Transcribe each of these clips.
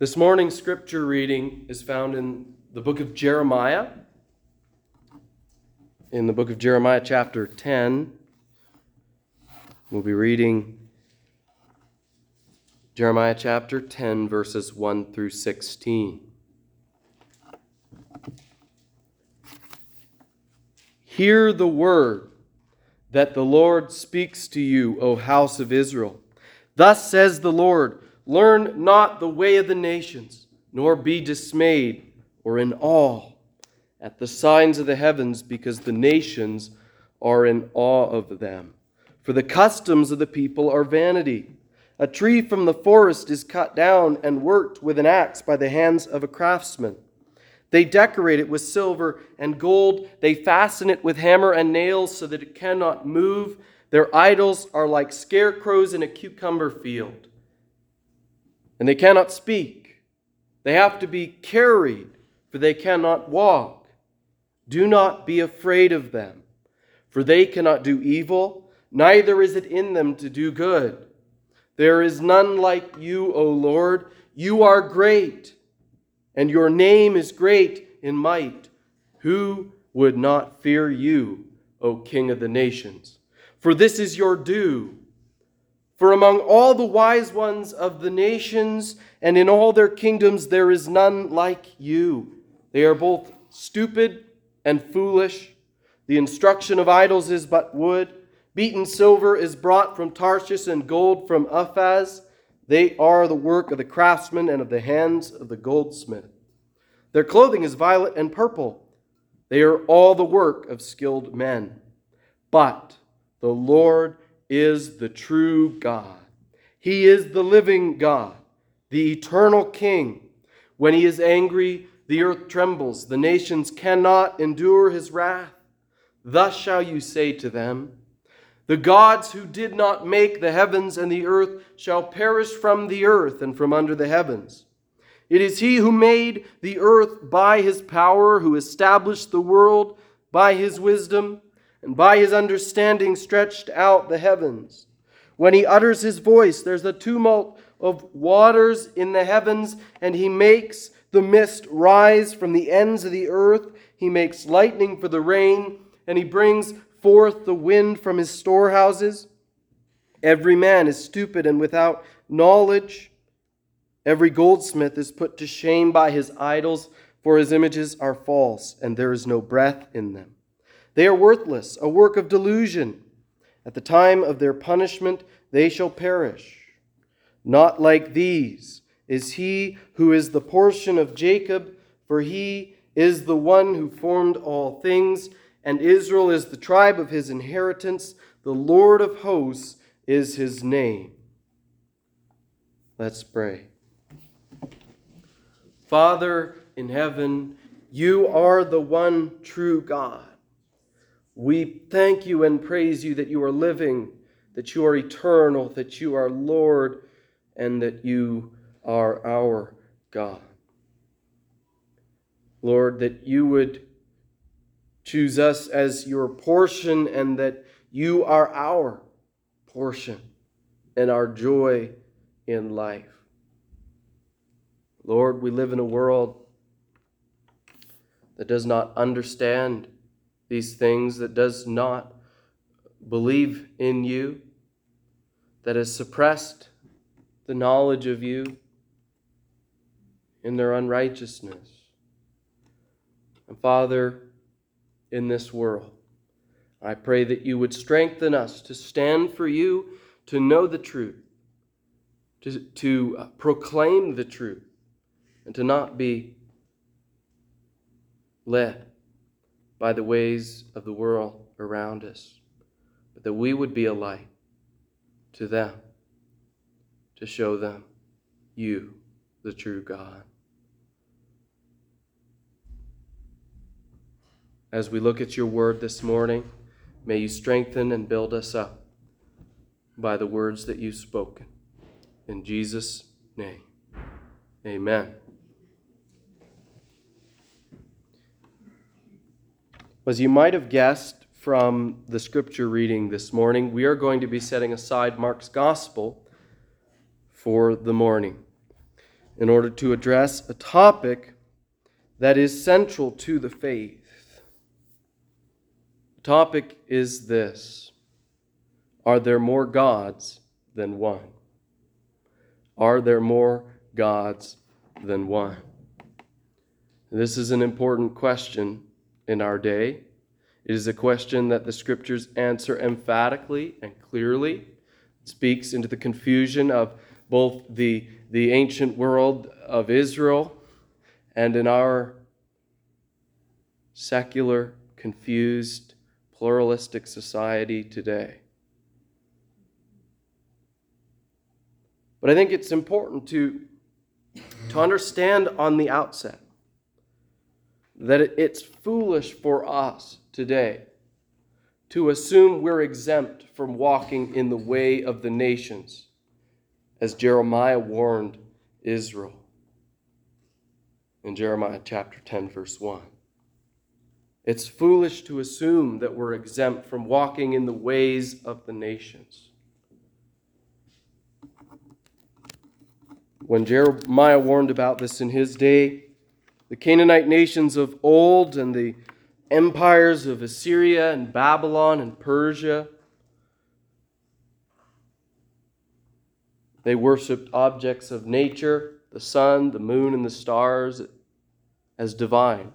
This morning's scripture reading is found in the book of Jeremiah. In the book of Jeremiah, chapter 10, we'll be reading Jeremiah chapter 10, verses 1 through 16. Hear the word that the Lord speaks to you, O house of Israel. Thus says the Lord Learn not the way of the nations, nor be dismayed or in awe at the signs of the heavens, because the nations are in awe of them. For the customs of the people are vanity. A tree from the forest is cut down and worked with an axe by the hands of a craftsman. They decorate it with silver and gold. They fasten it with hammer and nails so that it cannot move. Their idols are like scarecrows in a cucumber field and they cannot speak. They have to be carried, for they cannot walk. Do not be afraid of them, for they cannot do evil, neither is it in them to do good. There is none like you, O Lord. You are great, and your name is great in might. Who would not fear you, O King of the nations? For this is your due for among all the wise ones of the nations and in all their kingdoms, there is none like you. They are both stupid and foolish. The instruction of idols is but wood. Beaten silver is brought from Tarshish and gold from Uphaz. They are the work of the craftsman and of the hands of the goldsmith. Their clothing is violet and purple. They are all the work of skilled men. But the Lord is the true God. He is the living God, the eternal King. When he is angry, the earth trembles. The nations cannot endure his wrath. Thus shall you say to them, The gods who did not make the heavens and the earth shall perish from the earth and from under the heavens. It is he who made the earth by his power, who established the world by his wisdom and by his understanding stretched out the heavens. When he utters his voice, there's a tumult of waters in the heavens, and he makes the mist rise from the ends of the earth. He makes lightning for the rain, and he brings forth the wind from his storehouses. Every man is stupid and without knowledge. Every goldsmith is put to shame by his idols, for his images are false, and there is no breath in them. They are worthless, a work of delusion. At the time of their punishment, they shall perish. Not like these is he who is the portion of Jacob, for he is the one who formed all things, and Israel is the tribe of his inheritance. The Lord of hosts is his name. Let's pray. Father in heaven, you are the one true God. We thank you and praise you that you are living, that you are eternal, that you are Lord, and that you are our God. Lord, that you would choose us as your portion and that you are our portion and our joy in life. Lord, we live in a world that does not understand these things, that does not believe in you, that has suppressed the knowledge of you in their unrighteousness. And Father, in this world, I pray that you would strengthen us to stand for you, to know the truth, to, to uh, proclaim the truth, and to not be led by the ways of the world around us, but that we would be a light to them to show them you, the true God. As we look at your word this morning, may you strengthen and build us up by the words that you've spoken. In Jesus' name, amen. As you might have guessed from the scripture reading this morning, we are going to be setting aside Mark's gospel for the morning. in order to address a topic that is central to the faith. The topic is this Are there more gods than one? Are there more gods than one? This is an important question in our day. It is a question that the scriptures answer emphatically and clearly. It speaks into the confusion of both the, the ancient world of Israel and in our secular, confused, pluralistic society today. But I think it's important to, to understand on the outset that it's foolish for us today to assume we're exempt from walking in the way of the nations, as Jeremiah warned Israel in Jeremiah chapter 10, verse 1. It's foolish to assume that we're exempt from walking in the ways of the nations. When Jeremiah warned about this in his day, the Canaanite nations of old and the empires of Assyria and Babylon and Persia. They worshiped objects of nature, the sun, the moon, and the stars, as divine.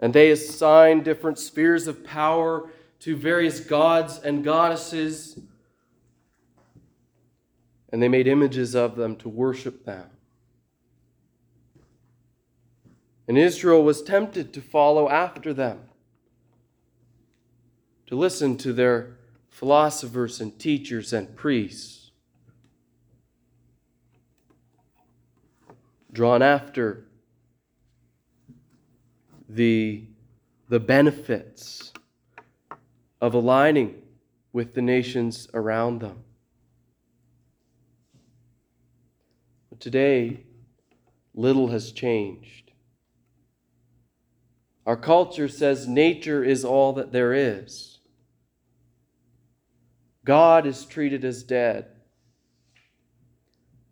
And they assigned different spheres of power to various gods and goddesses, and they made images of them to worship them. And Israel was tempted to follow after them, to listen to their philosophers and teachers and priests, drawn after the, the benefits of aligning with the nations around them. But today, little has changed. Our culture says nature is all that there is. God is treated as dead.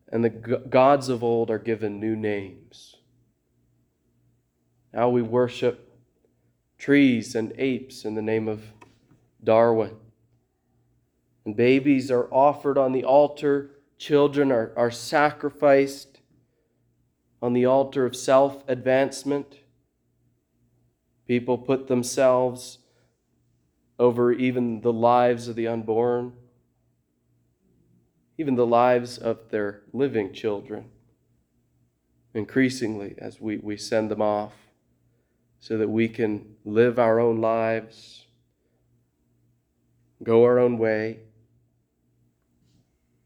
And the gods of old are given new names. Now we worship trees and apes in the name of Darwin. And babies are offered on the altar, children are, are sacrificed on the altar of self advancement. People put themselves over even the lives of the unborn, even the lives of their living children, increasingly as we, we send them off so that we can live our own lives, go our own way.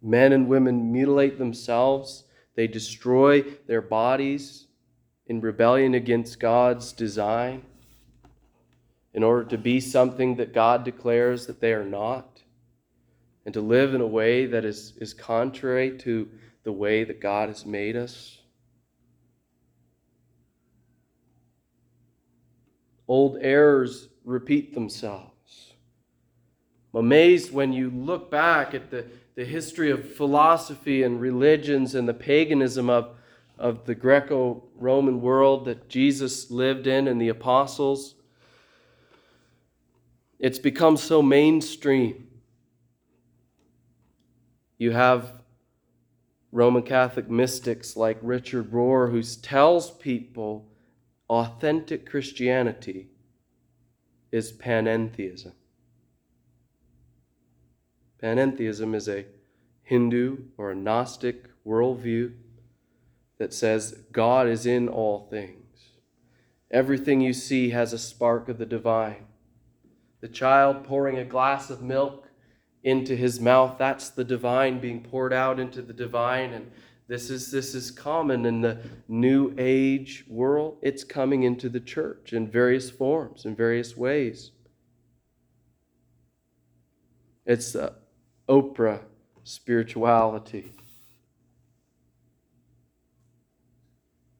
Men and women mutilate themselves, they destroy their bodies in rebellion against God's design in order to be something that God declares that they are not, and to live in a way that is, is contrary to the way that God has made us. Old errors repeat themselves. I'm amazed when you look back at the, the history of philosophy and religions and the paganism of, of the Greco Roman world that Jesus lived in and the apostles it's become so mainstream. You have Roman Catholic mystics like Richard Rohr who tells people authentic Christianity is panentheism. Panentheism is a Hindu or a Gnostic worldview that says God is in all things. Everything you see has a spark of the divine the child pouring a glass of milk into his mouth that's the divine being poured out into the divine and this is this is common in the new age world. It's coming into the church in various forms in various ways. It's uh, oprah spirituality.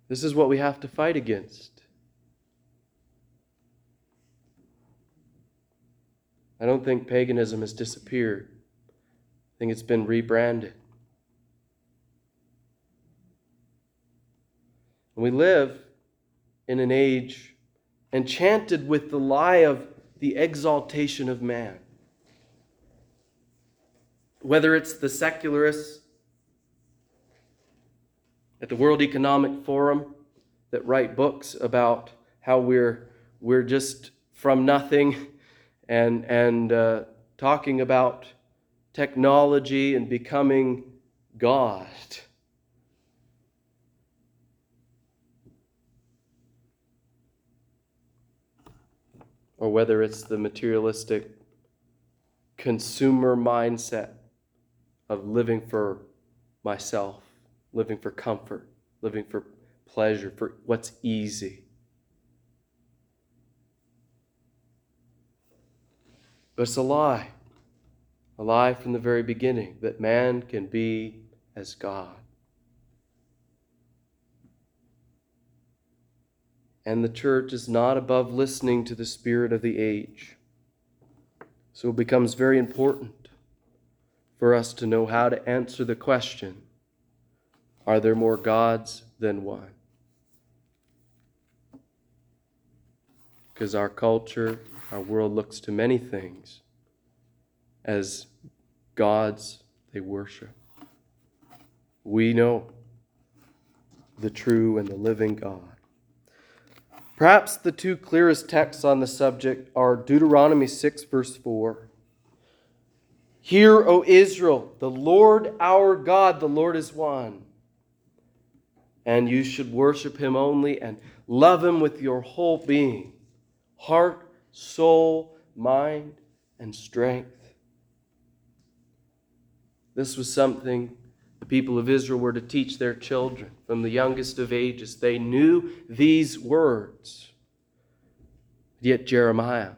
This is what we have to fight against I don't think paganism has disappeared. I think it's been rebranded. And we live in an age enchanted with the lie of the exaltation of man. Whether it's the secularists at the World Economic Forum that write books about how we're, we're just from nothing and, and uh, talking about technology and becoming God. Or whether it's the materialistic consumer mindset of living for myself, living for comfort, living for pleasure, for what's easy. But it's a lie. A lie from the very beginning that man can be as God. And the church is not above listening to the spirit of the age. So it becomes very important for us to know how to answer the question Are there more gods than one? Because our culture, our world looks to many things as gods they worship. We know the true and the living God. Perhaps the two clearest texts on the subject are Deuteronomy 6, verse 4. Hear, O Israel, the Lord our God, the Lord is one. And you should worship him only and love him with your whole being heart, soul, mind, and strength. This was something the people of Israel were to teach their children from the youngest of ages. They knew these words. Yet Jeremiah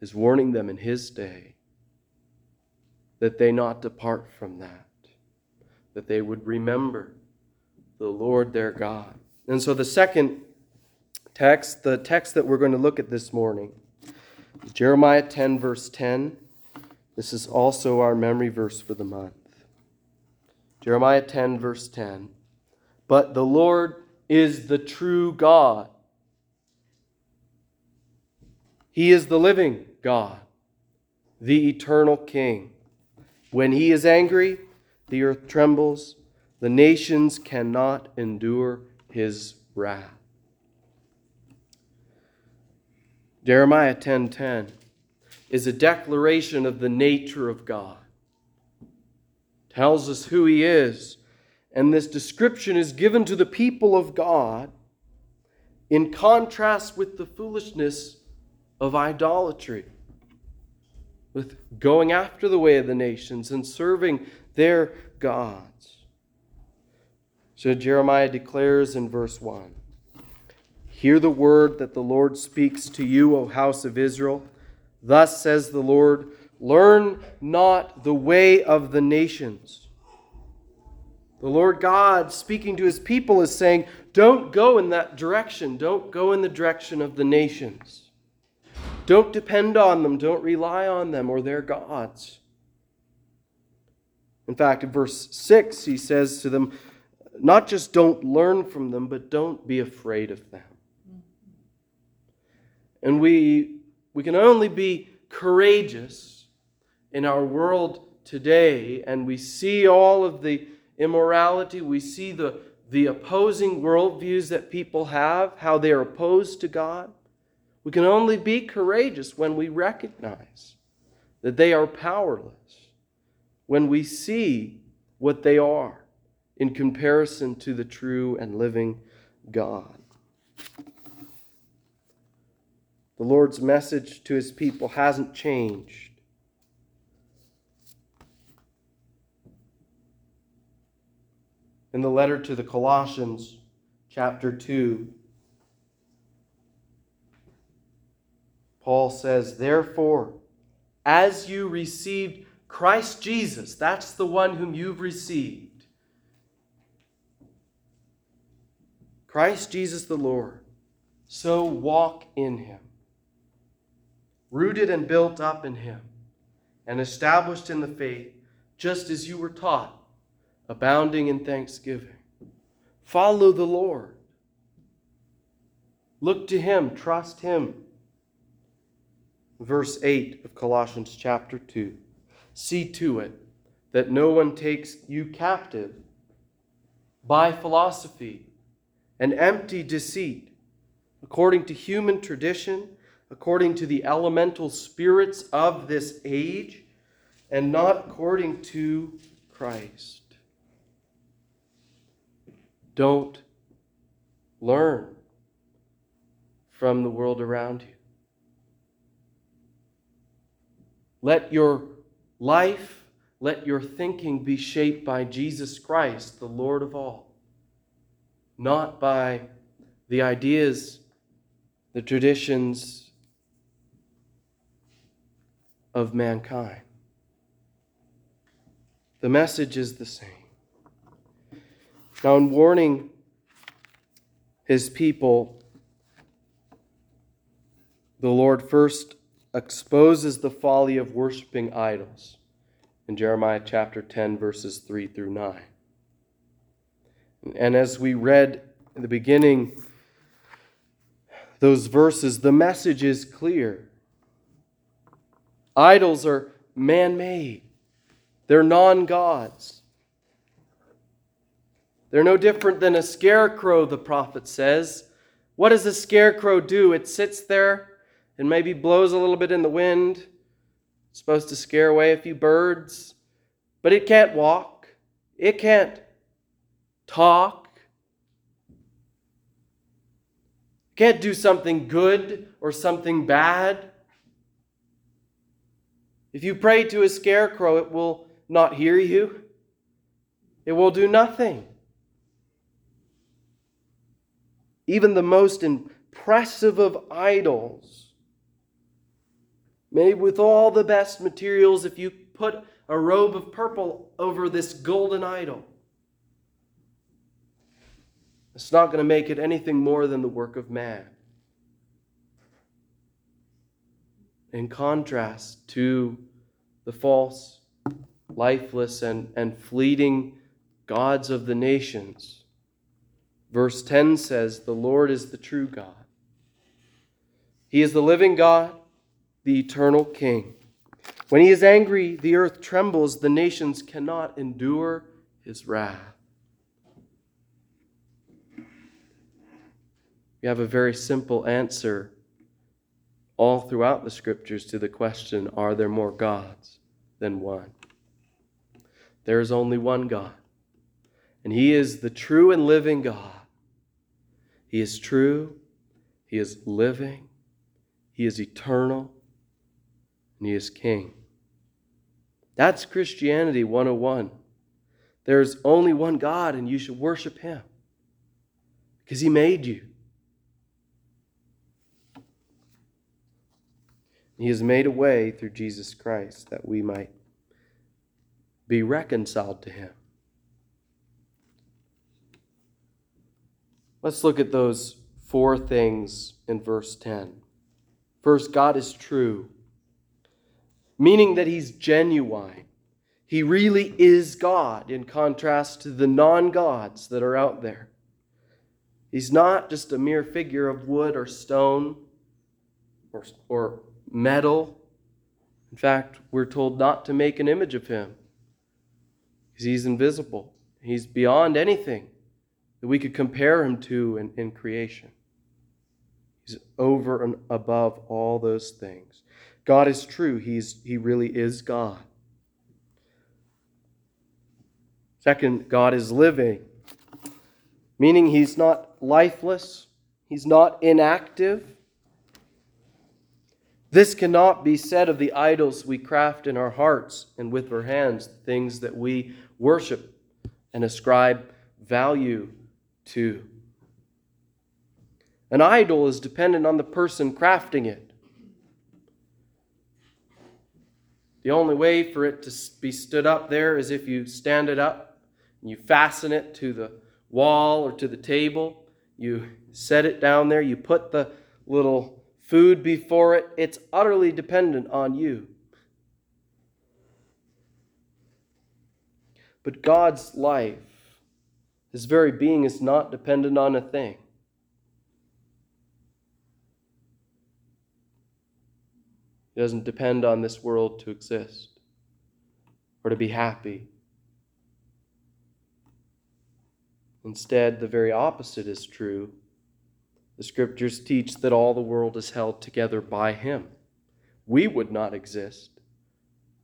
is warning them in his day that they not depart from that, that they would remember the Lord their God. And so the second text, the text that we're going to look at this morning, Jeremiah 10, verse 10. This is also our memory verse for the month. Jeremiah 10, verse 10. But the Lord is the true God. He is the living God, the eternal King. When he is angry, the earth trembles. The nations cannot endure his wrath. Jeremiah 10:10 is a declaration of the nature of God. Tells us who he is, and this description is given to the people of God in contrast with the foolishness of idolatry, with going after the way of the nations and serving their gods. So Jeremiah declares in verse 1 Hear the word that the Lord speaks to you, O house of Israel. Thus says the Lord Learn not the way of the nations. The Lord God, speaking to his people, is saying, Don't go in that direction. Don't go in the direction of the nations. Don't depend on them. Don't rely on them or their gods. In fact, in verse 6, he says to them, Not just don't learn from them, but don't be afraid of them. And we, we can only be courageous in our world today, and we see all of the immorality, we see the, the opposing worldviews that people have, how they are opposed to God. We can only be courageous when we recognize that they are powerless, when we see what they are in comparison to the true and living God. The Lord's message to his people hasn't changed. In the letter to the Colossians, chapter 2, Paul says, Therefore, as you received Christ Jesus, that's the one whom you've received, Christ Jesus the Lord, so walk in him rooted and built up in Him, and established in the faith, just as you were taught, abounding in thanksgiving. Follow the Lord. Look to Him, trust Him. Verse 8 of Colossians chapter 2 See to it that no one takes you captive by philosophy and empty deceit, according to human tradition, according to the elemental spirits of this age, and not according to Christ. Don't learn from the world around you. Let your life, let your thinking be shaped by Jesus Christ, the Lord of all, not by the ideas, the traditions of mankind. The message is the same. Now, in warning his people, the Lord first exposes the folly of worshiping idols in Jeremiah chapter 10, verses 3 through 9. And as we read in the beginning, those verses, the message is clear. Idols are man made, they're non gods. They're no different than a scarecrow, the prophet says. What does a scarecrow do? It sits there and maybe blows a little bit in the wind. It's supposed to scare away a few birds, but it can't walk. It can't talk. It can't do something good or something bad. If you pray to a scarecrow, it will not hear you. It will do nothing. even the most impressive of idols, made with all the best materials, if you put a robe of purple over this golden idol, it's not going to make it anything more than the work of man. In contrast to the false, lifeless, and, and fleeting gods of the nations Verse 10 says, The Lord is the true God. He is the living God, the eternal King. When he is angry, the earth trembles, the nations cannot endure his wrath. We have a very simple answer all throughout the scriptures to the question Are there more gods than one? There is only one God, and he is the true and living God. He is true, He is living, He is eternal, and He is King. That's Christianity 101. There's only one God, and you should worship Him because He made you. He has made a way through Jesus Christ that we might be reconciled to Him. Let's look at those four things in verse 10. First, God is true, meaning that He's genuine. He really is God in contrast to the non gods that are out there. He's not just a mere figure of wood or stone or, or metal. In fact, we're told not to make an image of him because he's invisible. He's beyond anything that we could compare him to in, in creation. He's over and above all those things. God is true. He's, he really is God. Second, God is living, meaning he's not lifeless, he's not inactive. This cannot be said of the idols we craft in our hearts and with our hands, things that we worship and ascribe value to. An idol is dependent on the person crafting it. The only way for it to be stood up there is if you stand it up and you fasten it to the wall or to the table. You set it down there, you put the little food before it, it's utterly dependent on you. But God's life, his very being, is not dependent on a thing. It doesn't depend on this world to exist or to be happy. Instead, the very opposite is true the scriptures teach that all the world is held together by Him. We would not exist.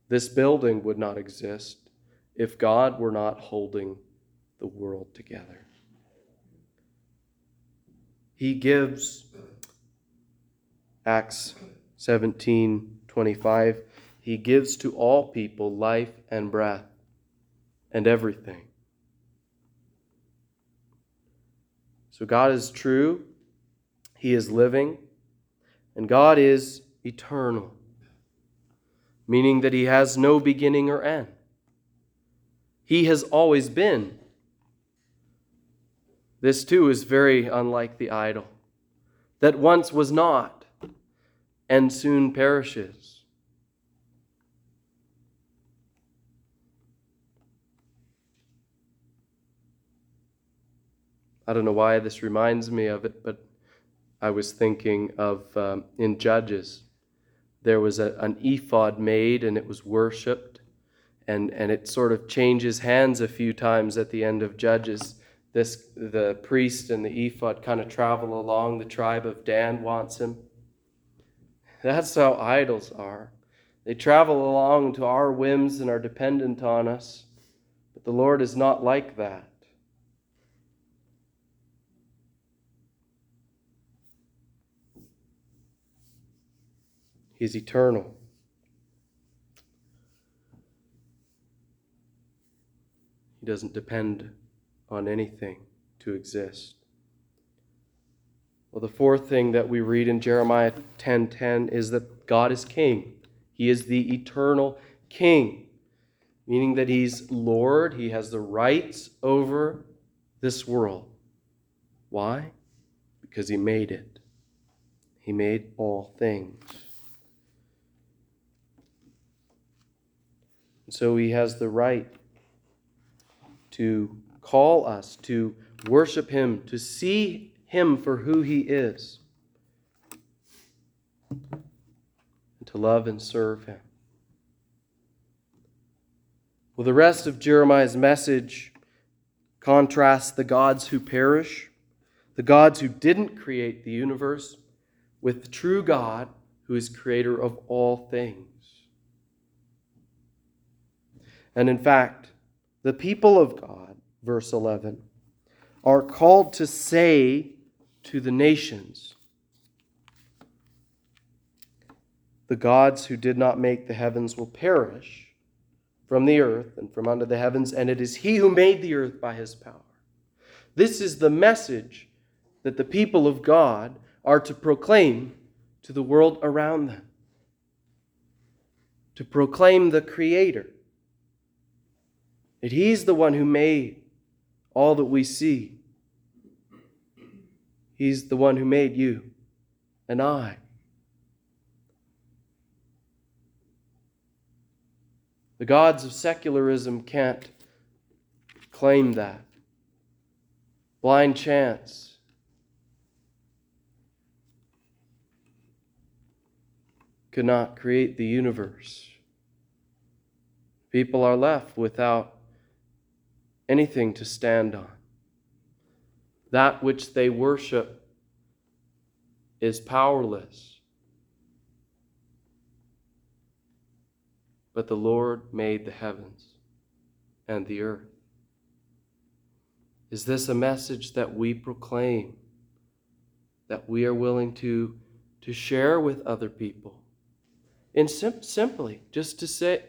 This building would not exist if God were not holding the world together. He gives, Acts 17 25, He gives to all people life and breath and everything. So God is true, He is living, and God is eternal, meaning that He has no beginning or end. He has always been. This too is very unlike the idol that once was not and soon perishes. I don't know why this reminds me of it, but I was thinking of um, in Judges, there was a, an ephod made and it was worshiped, and, and it sort of changes hands a few times at the end of Judges. This, the priest and the ephod kind of travel along. The tribe of Dan wants him. That's how idols are. They travel along to our whims and are dependent on us. But the Lord is not like that. He's eternal. He doesn't depend on anything to exist. Well, the fourth thing that we read in Jeremiah 10:10 10, 10 is that God is king. He is the eternal king, meaning that he's Lord, he has the rights over this world. Why? Because he made it. He made all things. And so he has the right to call us to worship him, to see him for who he is, and to love and serve him. Well, the rest of Jeremiah's message contrasts the gods who perish, the gods who didn't create the universe, with the true God who is creator of all things. And in fact, the people of God, verse 11, are called to say to the nations, The gods who did not make the heavens will perish from the earth and from under the heavens, and it is He who made the earth by His power. This is the message that the people of God are to proclaim to the world around them. To proclaim the Creator that He's the one who made all that we see. He's the one who made you and I. The gods of secularism can't claim that. Blind chance. Could not create the universe. People are left without anything to stand on. That which they worship is powerless. But the Lord made the heavens and the earth. Is this a message that we proclaim, that we are willing to, to share with other people? And sim- simply, just to, say,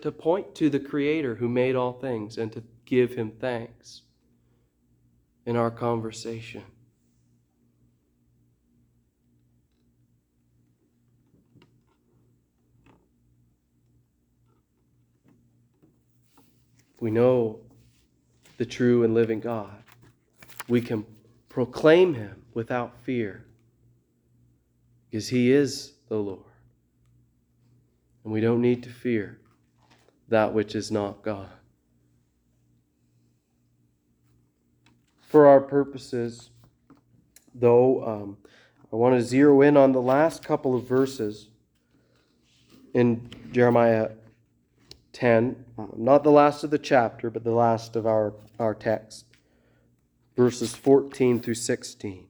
to point to the Creator who made all things and to give him thanks in our conversation. We know the true and living God. We can proclaim him without fear because he is the Lord. And we don't need to fear that which is not God. For our purposes, though, um, I want to zero in on the last couple of verses in Jeremiah 10, um, not the last of the chapter, but the last of our, our text, verses 14 through 16.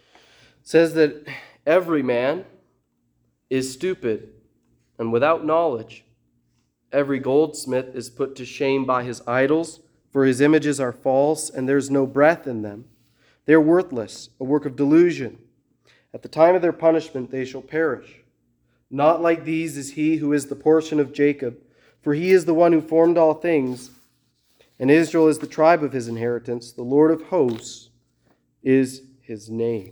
It says that every man is stupid and without knowledge. Every goldsmith is put to shame by his idols, for his images are false, and there's no breath in them. They are worthless, a work of delusion. At the time of their punishment, they shall perish. Not like these is he who is the portion of Jacob, for he is the one who formed all things, and Israel is the tribe of his inheritance. The Lord of hosts is his name.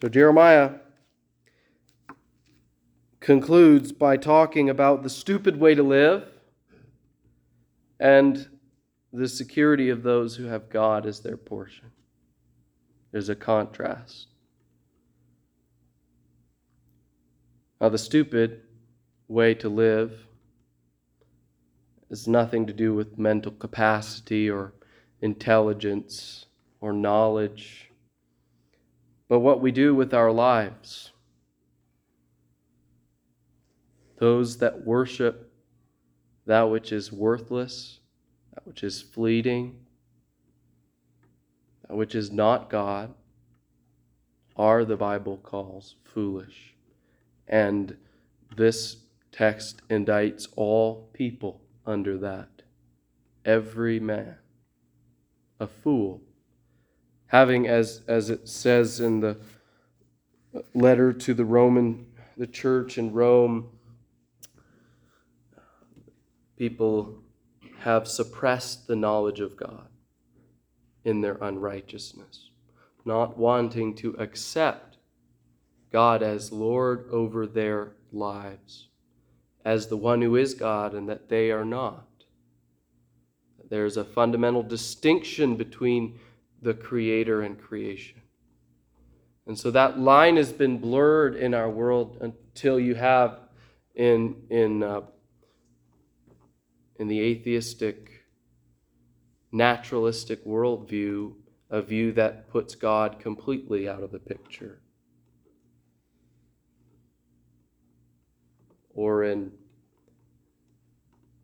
So Jeremiah concludes by talking about the stupid way to live and the security of those who have God as their portion. There's a contrast. Now, the stupid way to live has nothing to do with mental capacity or intelligence or knowledge, but what we do with our lives. Those that worship that which is worthless, that which is fleeting, that which is not God, are the Bible calls foolish. And this text indicts all people under that. Every man, a fool, having, as, as it says in the letter to the Roman, the church in Rome, people have suppressed the knowledge of God in their unrighteousness, not wanting to accept God as Lord over their lives, as the one who is God and that they are not. There's a fundamental distinction between the Creator and creation. And so that line has been blurred in our world until you have in, in uh, in the atheistic, naturalistic worldview, a view that puts God completely out of the picture. Or in,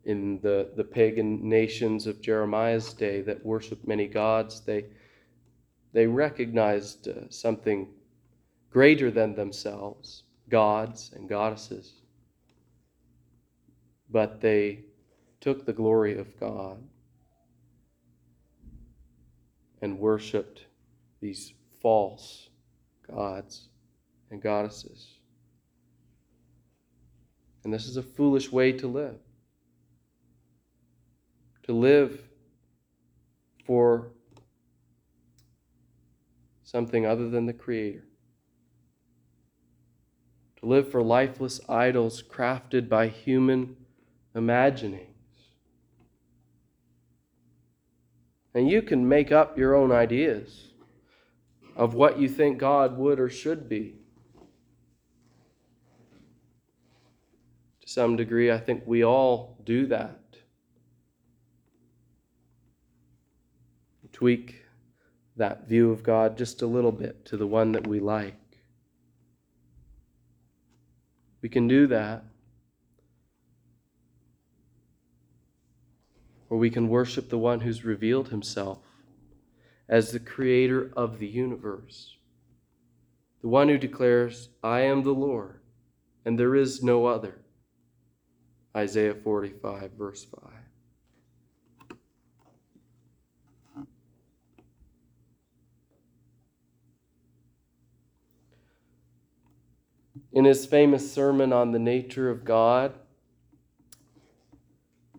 in the, the pagan nations of Jeremiah's day that worshiped many gods, they, they recognized uh, something greater than themselves, gods and goddesses. But they took the glory of God and worshiped these false gods and goddesses. And this is a foolish way to live. To live for something other than the Creator. To live for lifeless idols crafted by human imagining. And you can make up your own ideas of what you think God would or should be. To some degree, I think we all do that. Tweak that view of God just a little bit to the one that we like. We can do that. Or we can worship the one who's revealed himself as the creator of the universe, the one who declares, I am the Lord, and there is no other. Isaiah 45, verse 5. In his famous sermon on the nature of God,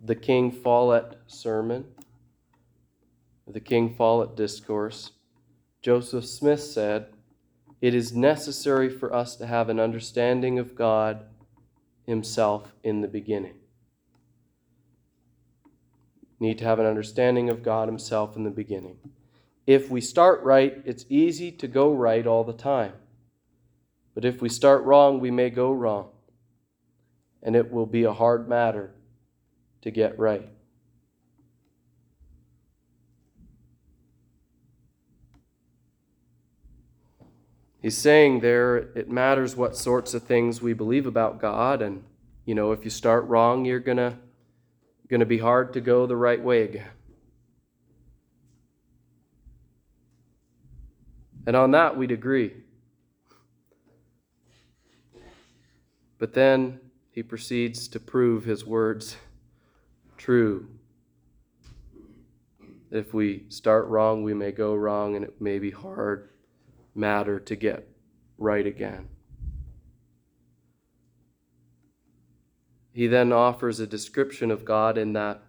the King Follett sermon, the King Follett discourse, Joseph Smith said, It is necessary for us to have an understanding of God Himself in the beginning. Need to have an understanding of God Himself in the beginning. If we start right, it's easy to go right all the time. But if we start wrong, we may go wrong. And it will be a hard matter to get right. He's saying there it matters what sorts of things we believe about God and you know if you start wrong you're going to going to be hard to go the right way again. And on that we'd agree. But then he proceeds to prove his words true. If we start wrong, we may go wrong, and it may be hard matter to get right again. He then offers a description of God in that,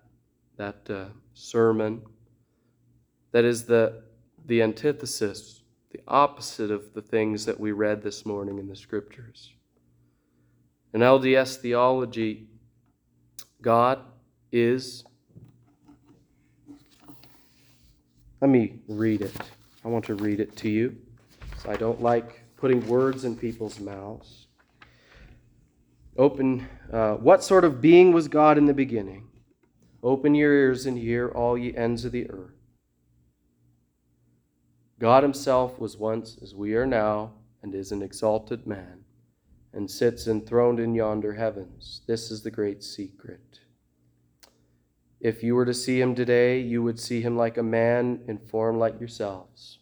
that uh, sermon that is the, the antithesis, the opposite of the things that we read this morning in the scriptures. In LDS theology, God is. Let me read it. I want to read it to you. So I don't like putting words in people's mouths. Open, uh, what sort of being was God in the beginning? Open your ears and hear, all ye ends of the earth. God Himself was once as we are now, and is an exalted man, and sits enthroned in yonder heavens. This is the great secret. If you were to see Him today, you would see Him like a man in form like yourselves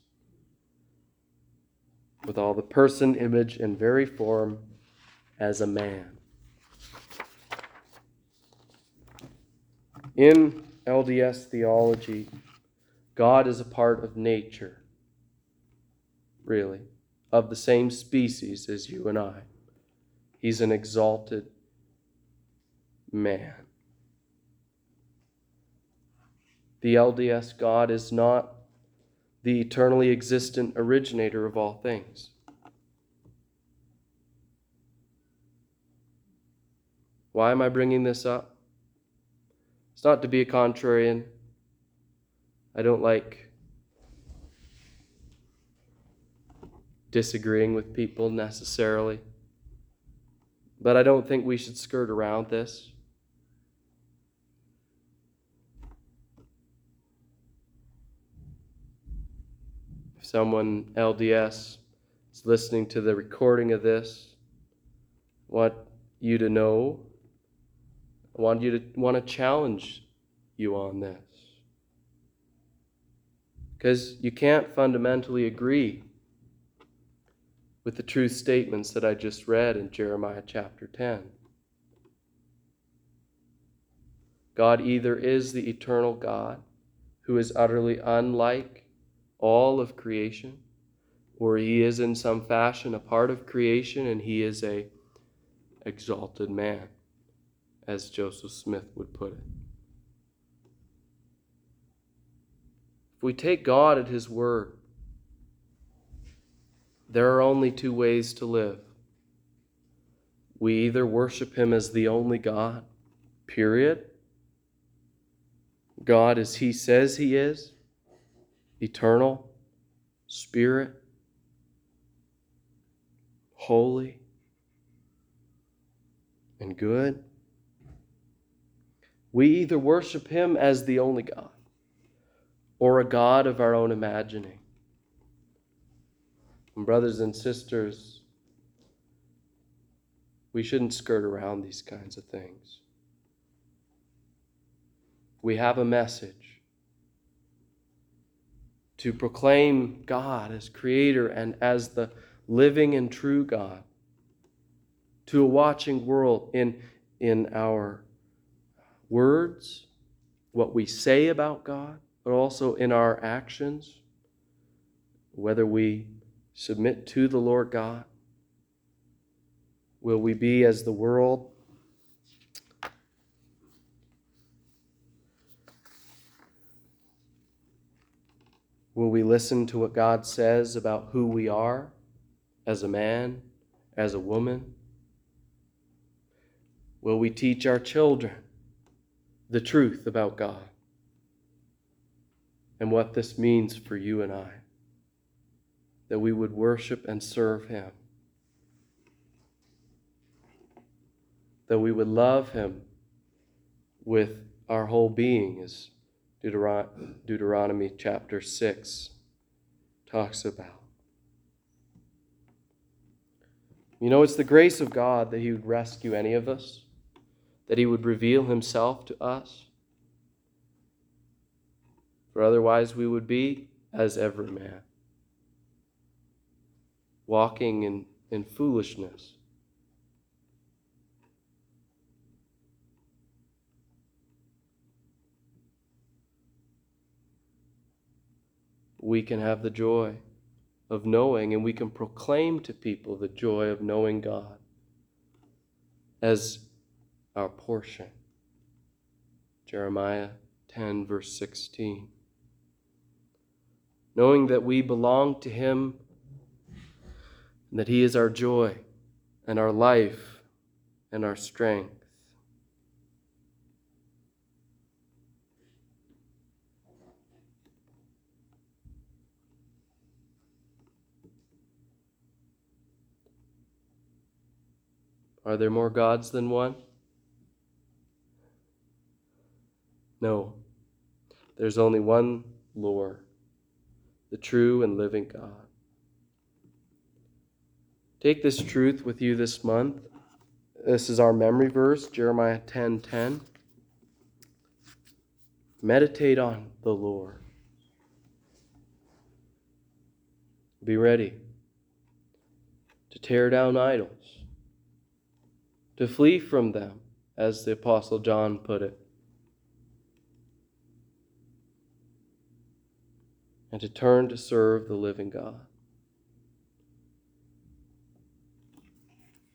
with all the person, image, and very form as a man. In LDS theology, God is a part of nature, really, of the same species as you and I. He's an exalted man. The LDS God is not the eternally existent originator of all things. Why am I bringing this up? It's not to be a contrarian. I don't like disagreeing with people necessarily. But I don't think we should skirt around this. Someone LDS is listening to the recording of this, I want you to know, I want you to want to challenge you on this. Because you can't fundamentally agree with the truth statements that I just read in Jeremiah chapter 10. God either is the eternal God who is utterly unlike all of creation, or he is in some fashion a part of creation and he is a exalted man, as Joseph Smith would put it. If we take God at his word, there are only two ways to live. We either worship him as the only God, period. God as he says he is, eternal, spirit, holy, and good. We either worship him as the only God or a God of our own imagining. And brothers and sisters, we shouldn't skirt around these kinds of things. We have a message to proclaim God as creator and as the living and true God to a watching world in, in our words, what we say about God, but also in our actions, whether we submit to the Lord God. Will we be as the world Will we listen to what God says about who we are as a man, as a woman? Will we teach our children the truth about God and what this means for you and I? That we would worship and serve Him, that we would love Him with our whole being, as Deuteronomy chapter 6 talks about. You know, it's the grace of God that He would rescue any of us, that He would reveal Himself to us. For otherwise, we would be as every man, walking in, in foolishness. We can have the joy of knowing, and we can proclaim to people the joy of knowing God as our portion. Jeremiah 10, verse 16 knowing that we belong to Him and that He is our joy and our life and our strength. Are there more gods than one? No. There's only one Lord the true and living God. Take this truth with you this month. This is our memory verse, Jeremiah 10:10. 10, 10. Meditate on the Lord. Be ready to tear down idols, to flee from them, as the Apostle John put it. and to turn to serve the living God.